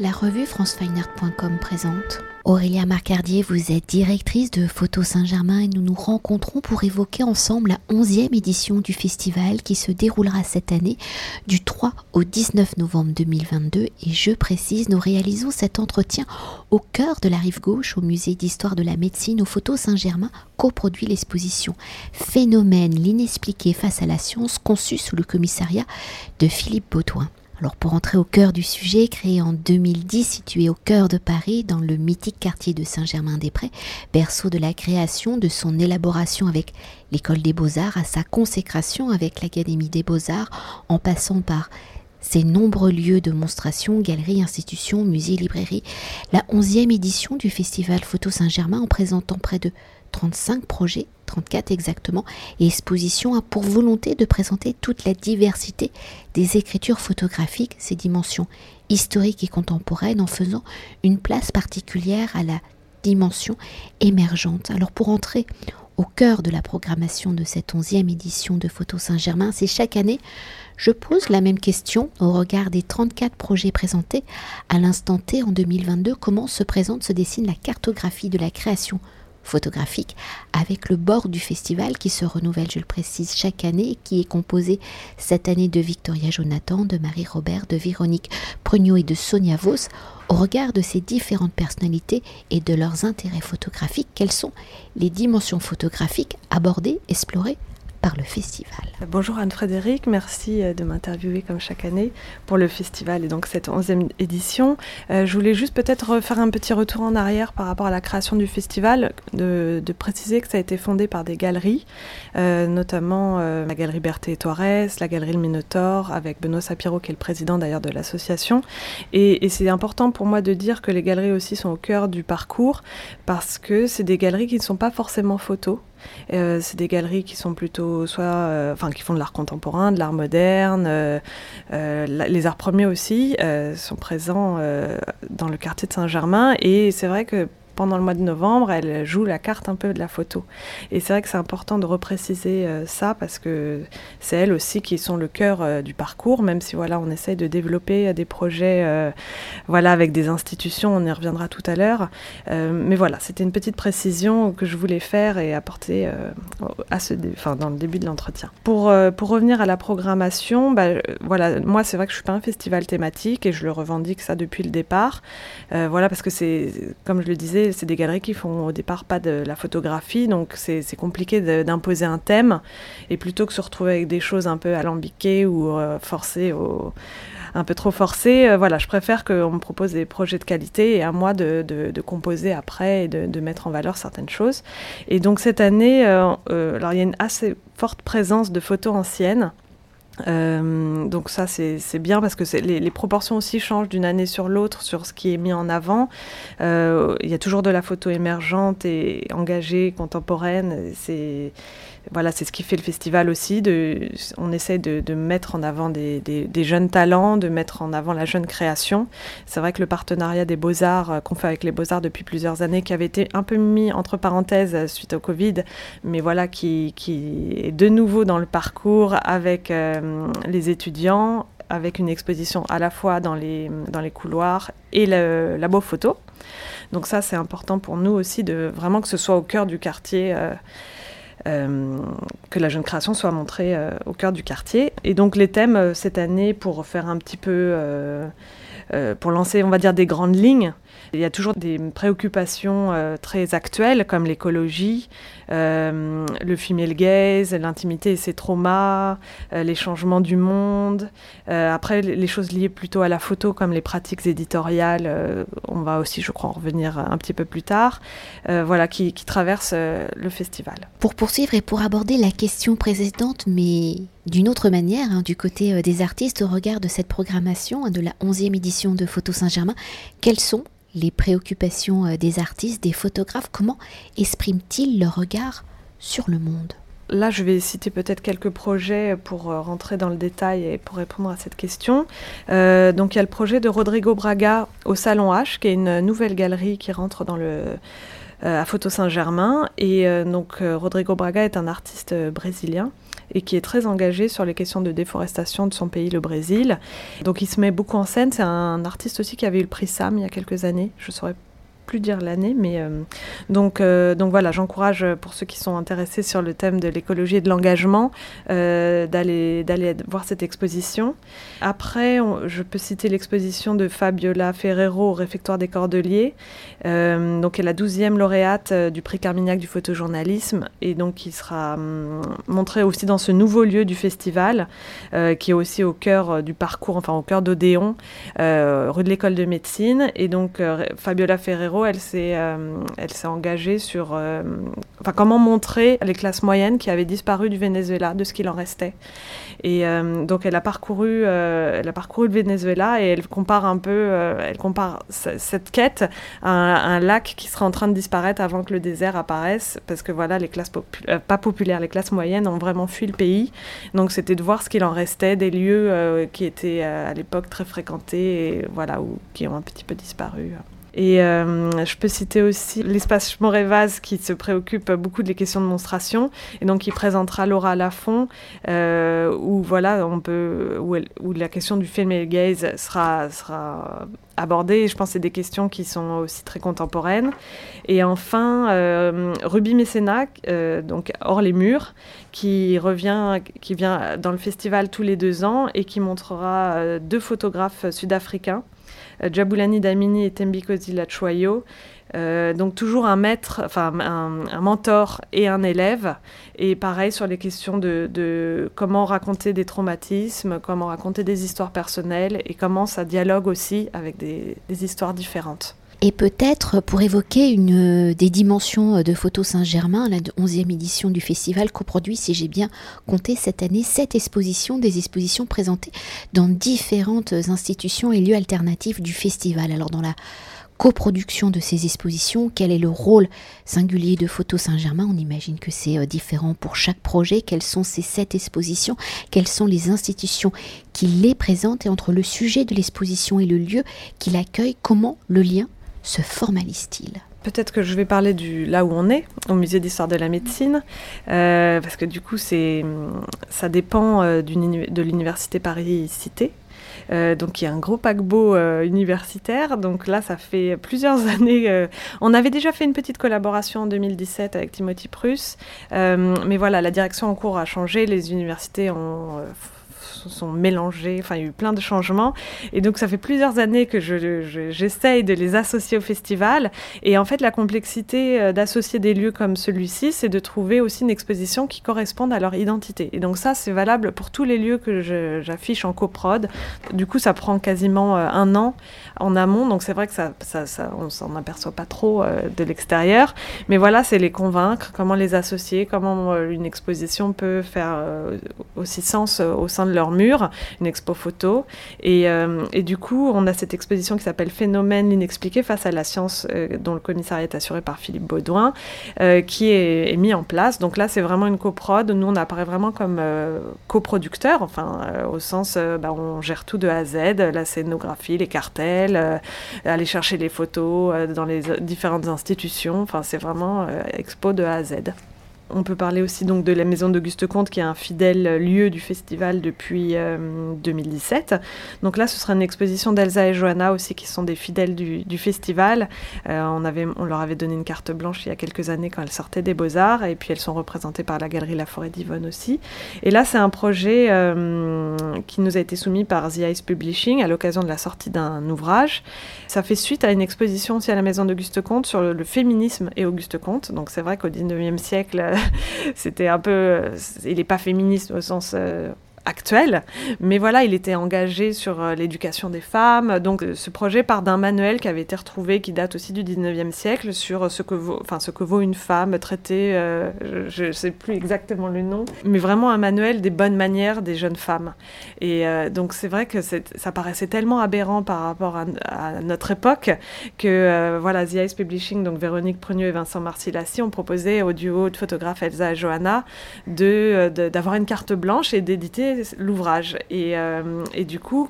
La revue francefineart.com présente. Aurélia Marcardier, vous êtes directrice de Photo Saint-Germain et nous nous rencontrons pour évoquer ensemble la 11e édition du festival qui se déroulera cette année du 3 au 19 novembre 2022. Et je précise, nous réalisons cet entretien au cœur de la rive gauche au musée d'histoire de la médecine où Photo Saint-Germain coproduit l'exposition Phénomène l'inexpliqué face à la science conçue sous le commissariat de Philippe Baudouin. Alors pour entrer au cœur du sujet, créé en 2010, situé au cœur de Paris, dans le mythique quartier de Saint-Germain-des-Prés, berceau de la création, de son élaboration avec l'école des beaux-arts, à sa consécration avec l'Académie des beaux-arts, en passant par ses nombreux lieux de monstration, galeries, institutions, musées, librairies, la onzième édition du Festival Photo Saint-Germain en présentant près de 35 projets, 34 exactement, et exposition a pour volonté de présenter toute la diversité des écritures photographiques, ses dimensions historiques et contemporaines, en faisant une place particulière à la dimension émergente. Alors pour entrer au cœur de la programmation de cette onzième édition de Photo Saint-Germain, c'est chaque année, je pose la même question au regard des 34 projets présentés à l'instant T en 2022, comment se présente, se dessine la cartographie de la création photographique avec le bord du festival qui se renouvelle, je le précise, chaque année, qui est composé cette année de Victoria Jonathan, de Marie-Robert, de Véronique Prugnot et de Sonia Vos. Au regard de ces différentes personnalités et de leurs intérêts photographiques, quelles sont les dimensions photographiques abordées, explorées par le festival. Bonjour Anne-Frédéric, merci euh, de m'interviewer comme chaque année pour le festival et donc cette 11e édition. Euh, je voulais juste peut-être faire un petit retour en arrière par rapport à la création du festival, de, préciser que ça a été fondé par des galeries, euh, notamment la galerie Berthe et Toires, la galerie Le Minotaure, avec Benoît Sapiro qui est le président d'ailleurs de l'association. Et, et c'est important pour moi de dire que les galeries aussi sont au cœur du parcours parce que c'est des galeries qui ne sont pas forcément photos. Euh, c'est des galeries qui sont plutôt soit, euh, enfin, qui font de l'art contemporain, de l'art moderne. Euh, les arts premiers aussi sont présents dans le quartier de Saint-Germain. Et c'est vrai que pendant le mois de novembre, elle joue la carte un peu de la photo. Et c'est vrai que c'est important de repréciser euh, ça parce que c'est elles aussi qui sont le cœur euh, du parcours, même si voilà, on essaye de développer euh, des projets voilà, avec des institutions, on y reviendra tout à l'heure. mais voilà, c'était une petite précision que je voulais faire et apporter à ce enfin, dans le début de l'entretien. Pour, pour revenir à la programmation, bah, voilà, moi c'est vrai que je suis pas un festival thématique et je le revendique ça depuis le départ. voilà, parce que c'est, comme je le disais, c'est des galeries qui font au départ pas de la photographie, donc c'est compliqué d'imposer un thème. Et plutôt que se retrouver avec des choses un peu alambiquées ou euh, forcées un peu trop forcées, euh, voilà, je préfère qu'on me propose des projets de qualité et à moi de, composer après et de, mettre en valeur certaines choses. Et donc cette année, euh, alors il y a une assez forte présence de photos anciennes. Euh, donc ça c'est bien parce que les, les, proportions aussi changent d'une année sur l'autre sur ce qui est mis en avant. Euh, il y a toujours de la photo émergente et engagée, contemporaine. C'est voilà, c'est ce qui fait le festival aussi. On essaie de, mettre en avant des, jeunes talents, de mettre en avant la jeune création. C'est vrai que le partenariat des beaux-arts euh, qu'on fait avec les beaux-arts depuis plusieurs années, qui avait été un peu mis entre parenthèses euh, suite au Covid, mais voilà, qui, est de nouveau dans le parcours avec euh, les étudiants, avec une exposition à la fois dans les, dans les couloirs et le labo photo. Donc ça, c'est important pour nous aussi de vraiment que ce soit au cœur du quartier. Que la jeune création soit montrée euh, au cœur du quartier. Et donc les thèmes euh, cette année, pour faire un petit peu, pour lancer, on va dire, des grandes lignes, il y a toujours des préoccupations très actuelles comme l'écologie, euh, le female gaze, l'intimité et ses traumas, euh, les changements du monde. Euh, après, les choses liées plutôt à la photo, comme les pratiques éditoriales, on va aussi, je crois, en revenir un petit peu plus tard, voilà, qui, qui traversent le festival. Pour poursuivre et pour aborder la question précédente, mais d'une autre manière, hein, du côté des artistes, au regard de cette programmation hein, de la 11e édition de Photo Saint-Germain, quels sont les préoccupations euh, des artistes, des photographes, comment expriment-ils leur regard sur le monde? Là, je vais citer peut-être quelques projets pour euh, rentrer dans le détail et pour répondre à cette question. Euh, donc, il y a le projet de Rodrigo Braga au Salon H, qui est une nouvelle galerie qui rentre dans le, à Photo Saint-Germain. Et donc Rodrigo Braga est un artiste brésilien et qui est très engagé sur les questions de déforestation de son pays, le Brésil. Donc il se met beaucoup en scène. C'est un artiste aussi qui avait eu le prix Sam il y a quelques années. Je saurais plus dire l'année, mais euh, donc, euh, donc voilà, j'encourage euh, pour ceux qui sont intéressés sur le thème de l'écologie et de l'engagement d'aller d'aller voir cette exposition. Après, je peux citer l'exposition de Fabiola Ferrero au réfectoire des Cordeliers, donc elle est la 12e lauréate du prix Carmignac du photojournalisme et donc qui sera hum, montrée aussi dans ce nouveau lieu du festival qui est aussi au cœur du parcours, enfin au cœur d'Odéon, rue de l'école de médecine et donc Fabiola Ferrero euh, elle s'est engagée sur euh, comment montrer les classes moyennes qui avaient disparu du Venezuela, de ce qu'il en restait. Et euh, donc elle a parcouru, le Venezuela et elle compare un peu, elle compare cette quête à un, lac qui sera en train de disparaître avant que le désert apparaisse, parce que voilà, les classes pas populaires, les classes moyennes ont vraiment fui le pays. Donc c'était de voir ce qu'il en restait, des lieux qui étaient à l'époque très fréquentés et voilà, qui ont un petit peu disparu. Et euh, je peux citer aussi l'espace Morévaz qui se préoccupe beaucoup des questions de monstration. Et donc qui présentera Laura Lafont euh, où voilà on peut où, la question du film et gaze sera abordée. Je pense que c'est des questions qui sont aussi très contemporaines. Et enfin euh, Ruby Mécénat donc hors les murs qui revient qui vient dans le festival tous les deux ans et qui montrera deux photographes sud-africains euh, Jabulani Damini et Tembikozi Lachoyo. Euh, donc toujours un maître, enfin un, mentor et un élève. Et pareil sur les questions de, comment raconter des traumatismes, comment raconter des histoires personnelles et comment ça dialogue aussi avec des histoires différentes. Et peut-être pour évoquer une des dimensions de Photo Saint-Germain, la 11e édition du festival coproduit, si j'ai bien compté cette année, sept expositions, des expositions présentées dans différentes institutions et lieux alternatifs du festival. Alors dans la coproduction de ces expositions, quel est le rôle singulier de Photo Saint-Germain? On imagine que c'est euh, différent pour chaque projet. Quelles sont ces sept expositions? Quelles sont les institutions qui les présentent? Et entre le sujet de l'exposition et le lieu qui l'accueille, comment le lien se formalise-t-il? Peut-être que je vais parler du là où on est, au musée d'histoire de la médecine, euh, parce que du coup, c'est, ça dépend euh, de l'université Paris-Cité. Euh, donc il y a un gros paquebot universitaire. Donc là, ça fait plusieurs années. on avait déjà fait une petite collaboration en 2017 avec Timothy Pruss, mais voilà, la direction en cours a changé. Les universités ont sont mélangés. Enfin, il y a eu plein de changements. Et donc, ça fait plusieurs années que j'essaye de les associer au festival. Et en fait, la complexité euh, d'associer des lieux comme celui-ci, c'est de trouver aussi une exposition qui corresponde à leur identité. Et donc, ça, c'est valable pour tous les lieux que j'affiche en coprod. Du coup, ça prend quasiment euh, un an en amont. Donc, c'est vrai que ça, ça, ça on s'en aperçoit pas trop euh, de l'extérieur. Mais voilà, c'est les convaincre, comment les associer, comment une exposition peut faire aussi sens au sein de leur mur, une expo photo. Et, euh, et, du coup, on a cette exposition qui s'appelle Phénomène l'inexpliqué face à la science, euh, dont le commissariat est assuré par Philippe Baudouin, euh, qui est, mis en place. Donc là, c'est vraiment une coprod. Nous, on apparaît vraiment comme coproducteur, enfin, au sens, bah, on gère tout de A à Z, la scénographie, les cartels, aller chercher les photos dans les différentes institutions. Enfin, c'est vraiment expo de A à Z. On peut parler aussi donc de la maison d'Auguste Comte qui est un fidèle lieu du festival depuis 2017. Euh, donc là, ce sera une exposition d'Elsa et Johanna aussi qui sont des fidèles du, festival. Euh, on, avait, on leur avait donné une carte blanche il y a quelques années quand elles sortaient des Beaux-Arts et puis elles sont représentées par la galerie La Forêt d'Yvonne aussi. Et là, c'est un projet euh, qui nous a été soumis par The Ice Publishing à l'occasion de la sortie d'un ouvrage. Ça fait suite à une exposition aussi à la maison d'Auguste Comte sur le, le féminisme et Auguste Comte. Donc c'est vrai qu'au 19e siècle, c'était un peu. Il n'est pas féministe au sens euh, actuel. Mais voilà, il était engagé sur euh, l'éducation des femmes. Donc euh, ce projet part d'un manuel qui avait été retrouvé, qui date aussi du 19e siècle, sur ce que vaut, enfin, ce que vaut une femme traitée, euh, je ne sais plus exactement le nom, mais vraiment un manuel des bonnes manières des jeunes femmes. Et donc c'est vrai que ça paraissait tellement aberrant par rapport à, notre époque que voilà, The Ice Publishing, donc Véronique Prunieux et Vincent Marcilassi, ont proposé au duo de photographes Elsa et Johanna d'avoir de, une carte blanche et d'éditer l'ouvrage. Et, euh, et, du coup,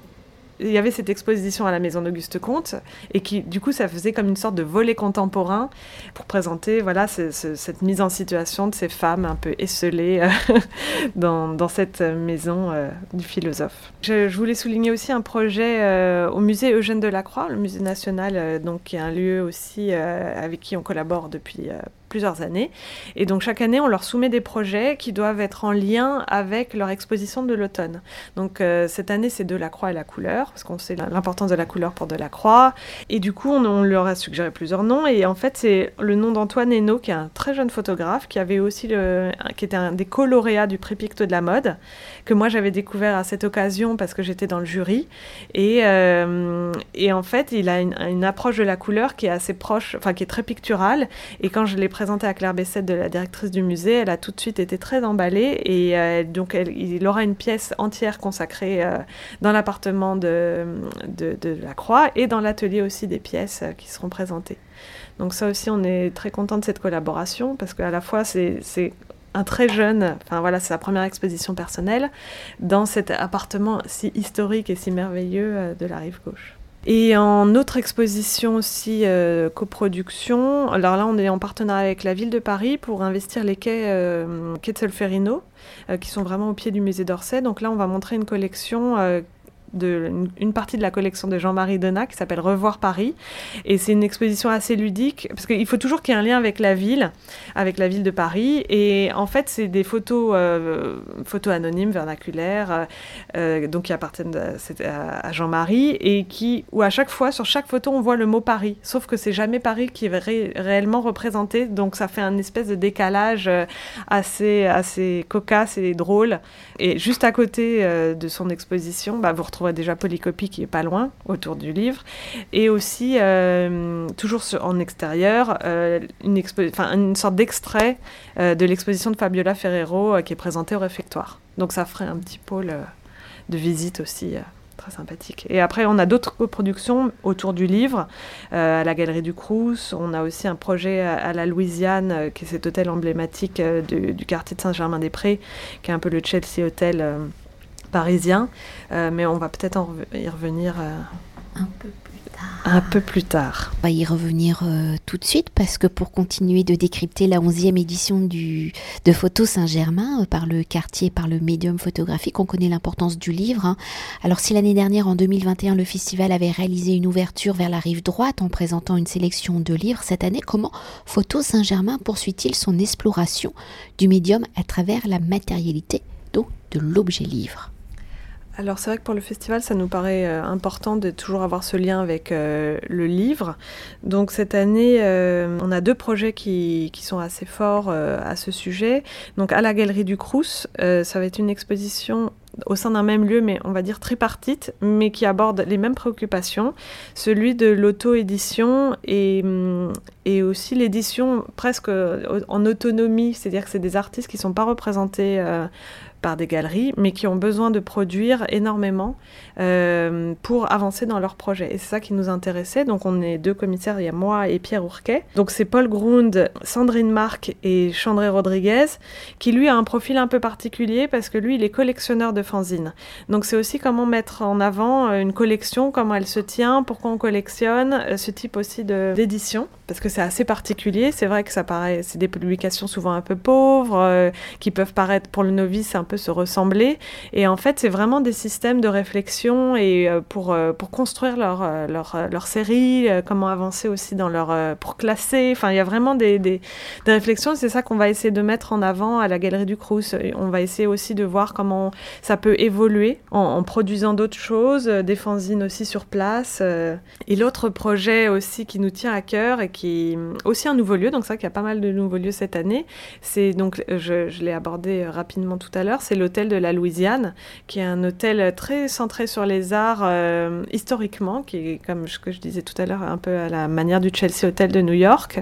il y avait cette exposition à la Maison d'Auguste Comte et qui, du coup, ça faisait comme une sorte de volet contemporain pour présenter, voilà, cette mise en situation de ces femmes un peu esselées euh, dans, dans, cette maison euh, du philosophe. Je, voulais souligner aussi un projet au musée Eugène Delacroix, le musée national, donc qui est un lieu aussi avec qui on collabore depuis plusieurs années. Et donc chaque année, on leur soumet des projets qui doivent être en lien avec leur exposition de l'automne. Donc euh, cette année, c'est Delacroix et la couleur, parce qu'on sait l'importance de la couleur pour Delacroix. Et du coup, on, leur a suggéré plusieurs noms. Et en fait, c'est le nom d'Antoine Hainaut, qui est un très jeune photographe, qui avait aussi le, qui était un des coloréats du prix Picto de la mode, que moi j'avais découvert à cette occasion parce que j'étais dans le jury. Et, euh, et en fait, il a une, une, approche de la couleur qui est assez proche, enfin qui est très picturale. Et quand je l'ai présenté à Claire Bessette, de la directrice du musée, elle a tout de suite été très emballée et euh, donc il aura une pièce entière consacrée euh, dans l'appartement de, de, la Croix et dans l'atelier aussi des pièces euh, qui seront présentées. Donc ça aussi, on est très content de cette collaboration parce qu'à la fois, c'est un très jeune, enfin voilà, c'est sa première exposition personnelle dans cet appartement si historique et si merveilleux de la rive gauche. Et en autre exposition aussi, euh, coproduction, alors là on est en partenariat avec la ville de Paris pour investir les quais, euh, de Solferino, euh, qui sont vraiment au pied du musée d'Orsay. Donc là on va montrer une collection de, une, partie de la collection de Jean-Marie Donat qui s'appelle Revoir Paris. Et c'est une exposition assez ludique, parce qu'il faut toujours qu'il y ait un lien avec la ville, avec la ville de Paris. Et en fait, c'est des photos, euh, photos anonymes, vernaculaires, euh, euh, donc qui appartiennent à, Jean-Marie, et qui, où à chaque fois, sur chaque photo, on voit le mot Paris. Sauf que c'est jamais Paris qui est réellement représenté, donc ça fait un espèce de décalage assez, assez cocasse et drôle. Et juste à côté de son exposition, bah, vous retrouvez trouverait déjà Polycopie qui est pas loin autour du livre. Et aussi, euh, toujours en extérieur, euh, une, une, sorte d'extrait euh, de l'exposition de Fabiola Ferrero qui est présentée au réfectoire. Donc ça ferait un petit pôle de visite aussi très sympathique. Et après, on a d'autres coproductions autour du livre, à la Galerie du Crous. On a aussi un projet à, la Louisiane, qui est cet hôtel emblématique du quartier de Saint-Germain-des-Prés, qui est un peu le Chelsea Hotel parisien, euh, mais on va peut-être y revenir euh, un peu plus tard. Un peu plus tard. On va y revenir euh, tout de suite parce que pour continuer de décrypter la 11e édition du, de Photo Saint-Germain par le quartier, par le médium photographique, on connaît l'importance du livre. Hein. Alors si l'année dernière, en 2021, le festival avait réalisé une ouverture vers la rive droite en présentant une sélection de livres, cette année, comment Photo Saint-Germain poursuit-il son exploration du médium à travers la matérialité, donc de l'objet livre? Alors c'est vrai que pour le festival, ça nous paraît euh, important de toujours avoir ce lien avec euh, le livre. Donc cette année, euh, on a deux projets qui, sont assez forts à ce sujet. Donc à la Galerie du Crous, ça va être une exposition au sein d'un même lieu, mais on va dire tripartite, mais qui aborde les mêmes préoccupations, celui de l'auto-édition et, et aussi l'édition presque en autonomie, c'est-à-dire que c'est des artistes qui ne sont pas représentés par des galeries, mais qui ont besoin de produire énormément euh, pour avancer dans leur projet. Et c'est ça qui nous intéressait. Donc on est deux commissaires, il y a moi et Pierre Ourquet. Donc c'est Paul Grund, Sandrine Marc et Chandré Rodriguez, qui lui a un profil un peu particulier parce que lui, il est collectionneur de fanzines. Donc c'est aussi comment mettre en avant euh, une collection, comment elle se tient, pourquoi on collectionne, euh, ce type aussi d'édition, parce que c'est assez particulier. C'est vrai que ça paraît, c'est des publications souvent un peu pauvres, qui peuvent paraître pour le novice un peu se ressembler. Et en fait, c'est vraiment des systèmes de réflexion et euh, pour, euh, pour construire leur, euh, leur, leur série, comment avancer aussi dans leur. pour classer. Enfin, il y a vraiment des, des, réflexions. C'est ça qu'on va essayer de mettre en avant à la Galerie du Crous. On va essayer aussi de voir comment ça peut évoluer en, produisant d'autres choses, des fanzines aussi sur place. Et l'autre projet aussi qui nous tient à cœur et qui aussi un nouveau lieu, donc ça qu'il y a pas mal de nouveaux lieux cette année, c'est donc, je l'ai abordé rapidement tout à l'heure, c'est l'hôtel de la Louisiane, qui est un hôtel très centré sur les arts euh, historiquement, qui est, comme ce que je disais tout à l'heure, un peu à la manière du Chelsea Hotel de New York,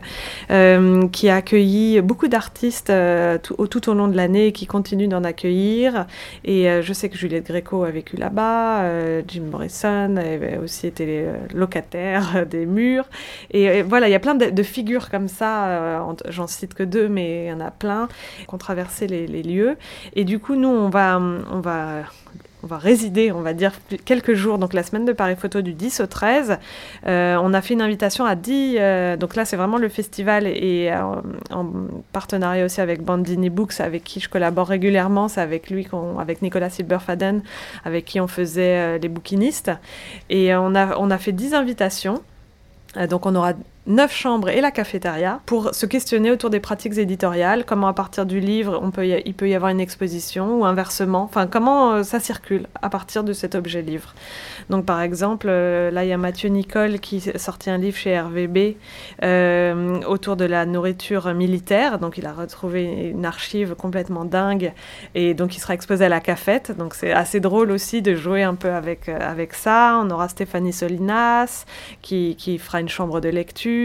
euh, qui a accueilli beaucoup d'artistes euh, tout, tout, au long de l'année et qui continue d'en accueillir. Et je sais que Juliette Gréco a vécu là-bas, Jim Morrison avait aussi été locataire des murs. Et, voilà, il y a plein de, figures comme ça, j'en cite que deux, mais il y en a plein, qui ont traversé les, les lieux. Et du coup, nous, on va, on va on va résider, on va dire, quelques jours. Donc la semaine de Paris Photo du 10 au 13, on a fait une invitation à 10. donc là, c'est vraiment le festival et en partenariat aussi avec Bandini Books, avec qui je collabore régulièrement. C'est avec lui, avec Nicolas Silberfaden, avec qui on faisait les bouquinistes. Et on a, on a fait 10 invitations. Donc on aura neuf chambres et la cafétéria pour se questionner autour des pratiques éditoriales, comment à partir du livre on peut il peut y avoir une exposition ou inversement, enfin comment euh, ça circule à partir de cet objet livre. Donc par exemple, euh, là il y a Mathieu Nicole qui a sorti un livre chez RVB euh, autour de la nourriture militaire, donc il a retrouvé une archive complètement dingue et donc il sera exposé à la cafette, donc c'est assez drôle aussi de jouer un peu avec, avec ça. On aura Stéphanie Solinas qui, qui fera une chambre de lecture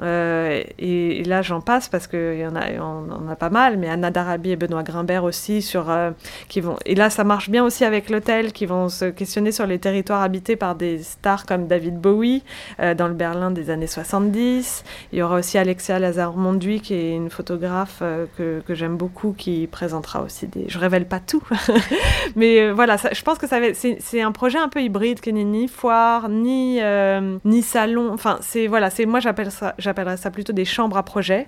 euh, et, là, j'en passe parce qu'il y en a, pas mal, mais Anna Darabi et Benoît Grimbert aussi sur euh, qui vont. Et là, ça marche bien aussi avec l'hôtel, qui vont se questionner sur les territoires habités par des stars comme David Bowie euh, dans le Berlin des années 70. Il y aura aussi Alexia Lazare-Monduy, qui est une photographe que, j'aime beaucoup, qui présentera aussi des. Je révèle pas tout, mais voilà, je pense que ça c'est un projet un peu hybride qui n'est ni foire ni ni salon. Enfin, c'est voilà, c'est moi j'appelle ça, j'appellerais ça plutôt des chambres à projet.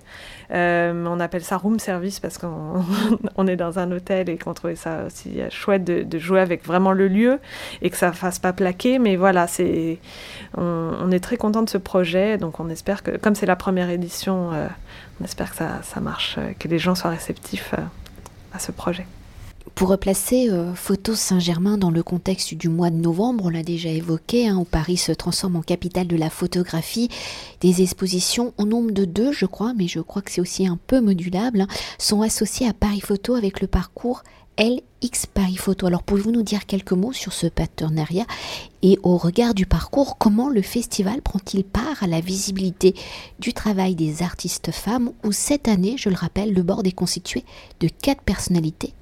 Euh, on appelle ça room service parce qu'on on est dans un hôtel et qu'on trouvait ça aussi chouette de, jouer avec vraiment le lieu et que ça fasse pas plaquer. Mais voilà, c'est, on, est très content de ce projet. Donc on espère que, comme c'est la première édition, euh, on espère que ça, ça marche, euh, que les gens soient réceptifs à ce projet. Pour replacer euh, Photo Saint-Germain dans le contexte du mois de novembre, on l'a déjà évoqué, hein, où Paris se transforme en capitale de la photographie, des expositions au nombre de deux, je crois, mais je crois que c'est aussi un peu modulable, hein, sont associées à Paris Photo avec le parcours LX Paris Photo. Alors pouvez-vous nous dire quelques mots sur ce partenariat et au regard du parcours, comment le festival prend-il part à la visibilité du travail des artistes femmes où cette année, je le rappelle, le bord est constitué de quatre personnalités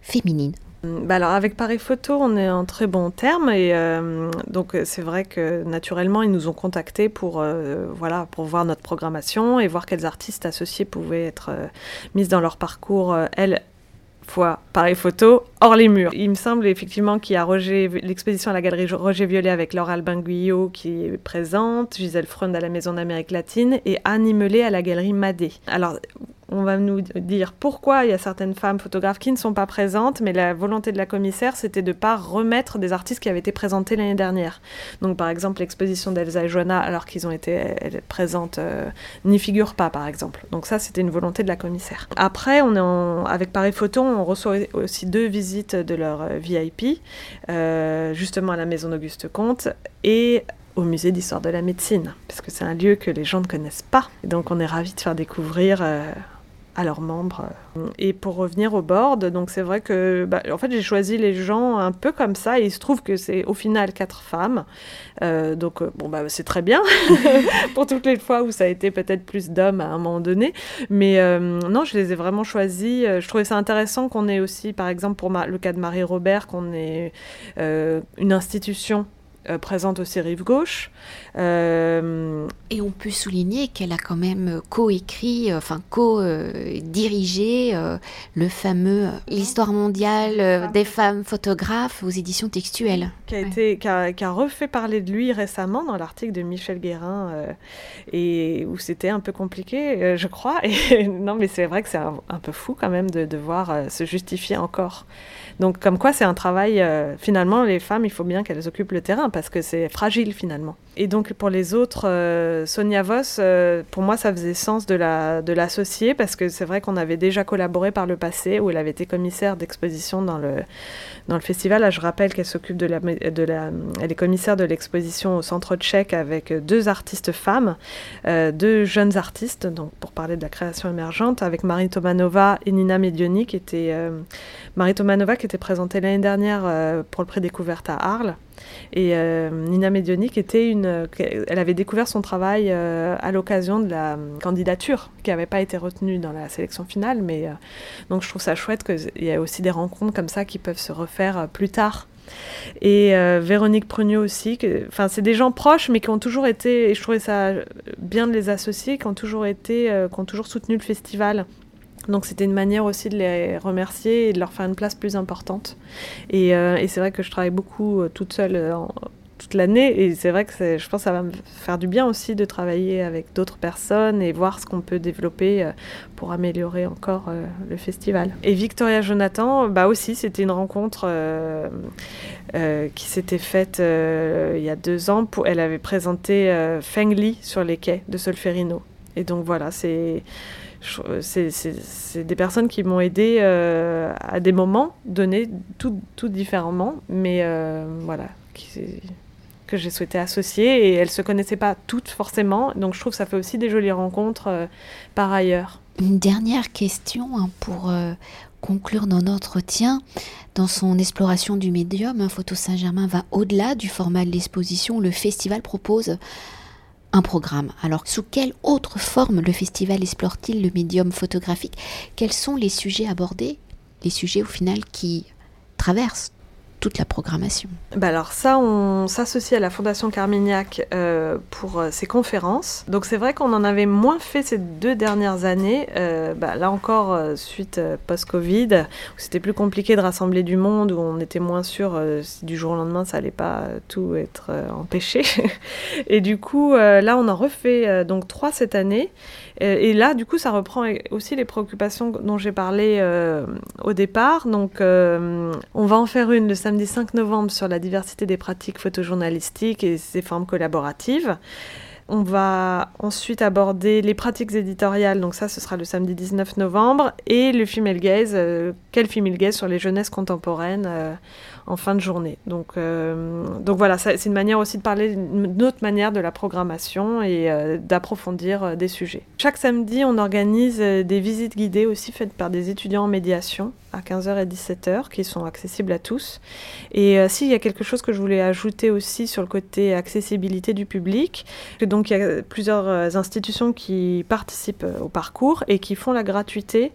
féminine bah alors avec Paris Photo, on est en très bon terme et euh, donc c'est vrai que naturellement ils nous ont contactés pour euh, voilà pour voir notre programmation et voir quels artistes associés pouvaient être euh, mis dans leur parcours elles fois Paris Photo hors les murs. Il me semble effectivement qu'il y a l'exposition à la galerie Roger Violet avec Laure Albin Guyot qui est présente, Gisèle Freund à la Maison d'Amérique latine et Anne Imelé à la galerie Madé. Alors on va nous dire pourquoi il y a certaines femmes photographes qui ne sont pas présentes, mais la volonté de la commissaire, c'était de ne pas remettre des artistes qui avaient été présentés l'année dernière. Donc par exemple l'exposition d'Elsa et Joanna, alors qu'ils ont été présentes, euh, n'y figure pas par exemple. Donc ça, c'était une volonté de la commissaire. Après, on est avec Paris Photo, on reçoit aussi deux visites de leur euh, VIP, euh, justement à la maison d'Auguste Comte et au musée d'histoire de la médecine, parce que c'est un lieu que les gens ne connaissent pas. donc on est ravis de faire découvrir à leurs membres. Et pour revenir au board, donc c'est vrai que bah, en fait j'ai choisi les gens un peu comme ça et il se trouve que c'est au final quatre femmes. Euh, donc euh, bon bah c'est très bien pour toutes les fois où ça a été peut-être plus d'hommes à un moment donné. Mais euh, non, je les ai vraiment choisis. Je trouvais ça intéressant qu'on ait aussi, par exemple pour le cas de Marie Robert, qu'on ait une institution euh, présente aussi Rive Gauche. Euh, Et on peut souligner qu'elle a quand même co-écrit, euh, enfin co-dirigé le fameux L'histoire mondiale des femmes photographes aux éditions textuelles. Qui a, été, qui a, refait parler de lui récemment dans l'article de Michel Guérin, et où c'était un peu compliqué, je crois. Et non, mais c'est vrai que c'est un, un, peu fou quand même de devoir se justifier encore. Donc, comme quoi, c'est un travail. Finalement, les femmes, il faut bien qu'elles occupent le terrain parce que c'est fragile finalement. Et donc, pour les autres, euh, Sonia Voss, euh, pour moi, ça faisait sens de l'associer la, parce que c'est vrai qu'on avait déjà collaboré par le passé où elle avait été commissaire d'exposition dans le, dans le festival. Je rappelle qu'elle s'occupe de la, de la. Elle est commissaire de l'exposition au Centre Tchèque avec deux artistes femmes, deux jeunes artistes, donc pour parler de la création émergente, avec Marie Tomanova et Nina Medioni, qui était. Marie Tomanova qui était présentée l'année dernière euh, pour le prix découverte à Arles. Et euh, Nina Medioni, qui était une, elle avait découvert son travail euh, à l'occasion de la candidature, qui n'avait pas été retenue dans la sélection finale. Mais donc je trouve ça chouette qu'il y ait aussi des rencontres comme ça qui peuvent se refaire plus tard. Et Véronique Prugnot aussi, enfin c'est des gens proches, mais qui ont toujours été, et je trouvais ça bien de les associer, qui ont toujours été, qui ont toujours soutenu le festival Donc c'était une manière aussi de les remercier et de leur faire une place plus importante. Et, et c'est vrai que je travaille beaucoup toute seule en, toute l'année. Et c'est vrai que je pense que ça va me faire du bien aussi de travailler avec d'autres personnes et voir ce qu'on peut développer euh, pour améliorer encore euh, le festival. Et Victoria Jonathan, bah aussi, c'était une rencontre euh, qui s'était faite il y a deux ans. Pour, elle avait présenté Feng Li sur les quais de Solferino. Et donc voilà, c'est c'est des personnes qui m'ont aidé à des moments donnés tout, tout différemment, mais voilà, qui, que j'ai souhaité associer et elles se connaissaient pas toutes forcément. Donc je trouve que ça fait aussi des jolies rencontres euh, par ailleurs. Une dernière question hein, pour euh, conclure dans notre entretien. Dans son exploration du médium, hein, Photo Saint-Germain va au-delà du format de l'exposition. Le festival propose un programme. Alors, sous quelle autre forme le festival explore-t-il le médium photographique? Quels sont les sujets abordés? Les sujets au final qui traversent toute la programmation bah Alors ça, on s'associe à la Fondation Carmignac euh, pour euh, ces conférences. Donc c'est vrai qu'on en avait moins fait ces deux dernières années. Euh, bah, là encore, suite post-Covid, où c'était plus compliqué de rassembler du monde, où on était moins sûr du jour au lendemain ça allait pas tout être empêché. Et du coup, là on en refait donc trois cette année. Et là, du coup, ça reprend aussi les préoccupations dont j'ai parlé au départ. Donc on va en faire une le samedi samedi 5 novembre sur la diversité des pratiques photojournalistiques et ses formes collaboratives. On va ensuite aborder les pratiques éditoriales, donc ça ce sera le samedi 19 novembre, et le female gaze, euh, quel female gaze sur les jeunesses contemporaines euh, en fin de journée. Donc, euh, donc voilà, c'est une manière aussi de parler d'une autre manière de la programmation et d'approfondir des sujets. Chaque samedi, on organise des visites guidées aussi faites par des étudiants en médiation à 15h et 17h qui sont accessibles à tous. Et euh, s'il y a quelque chose que je voulais ajouter aussi sur le côté accessibilité du public, donc il y a plusieurs euh, institutions qui participent euh, au parcours et qui font la gratuité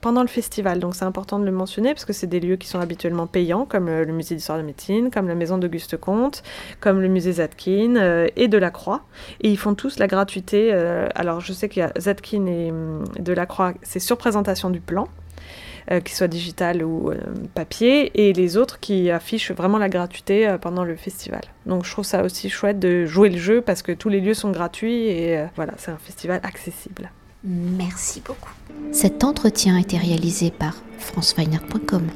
pendant le festival. Donc c'est important de le mentionner parce que c'est des lieux qui sont habituellement payants, comme le musée d'histoire de médecine, comme la maison d'Auguste Comte, comme le musée Zadkine et de la Croix. Et ils font tous la gratuité. alors je sais qu'il y a Zadkine et de la Croix, c'est sur présentation du plan. Euh, qui soit digital ou euh, papier, et les autres qui affichent vraiment la gratuité euh, pendant le festival. Donc je trouve ça aussi chouette de jouer le jeu parce que tous les lieux sont gratuits et voilà, c'est un festival accessible. Merci beaucoup. Cet entretien a été réalisé par franceweiner.com.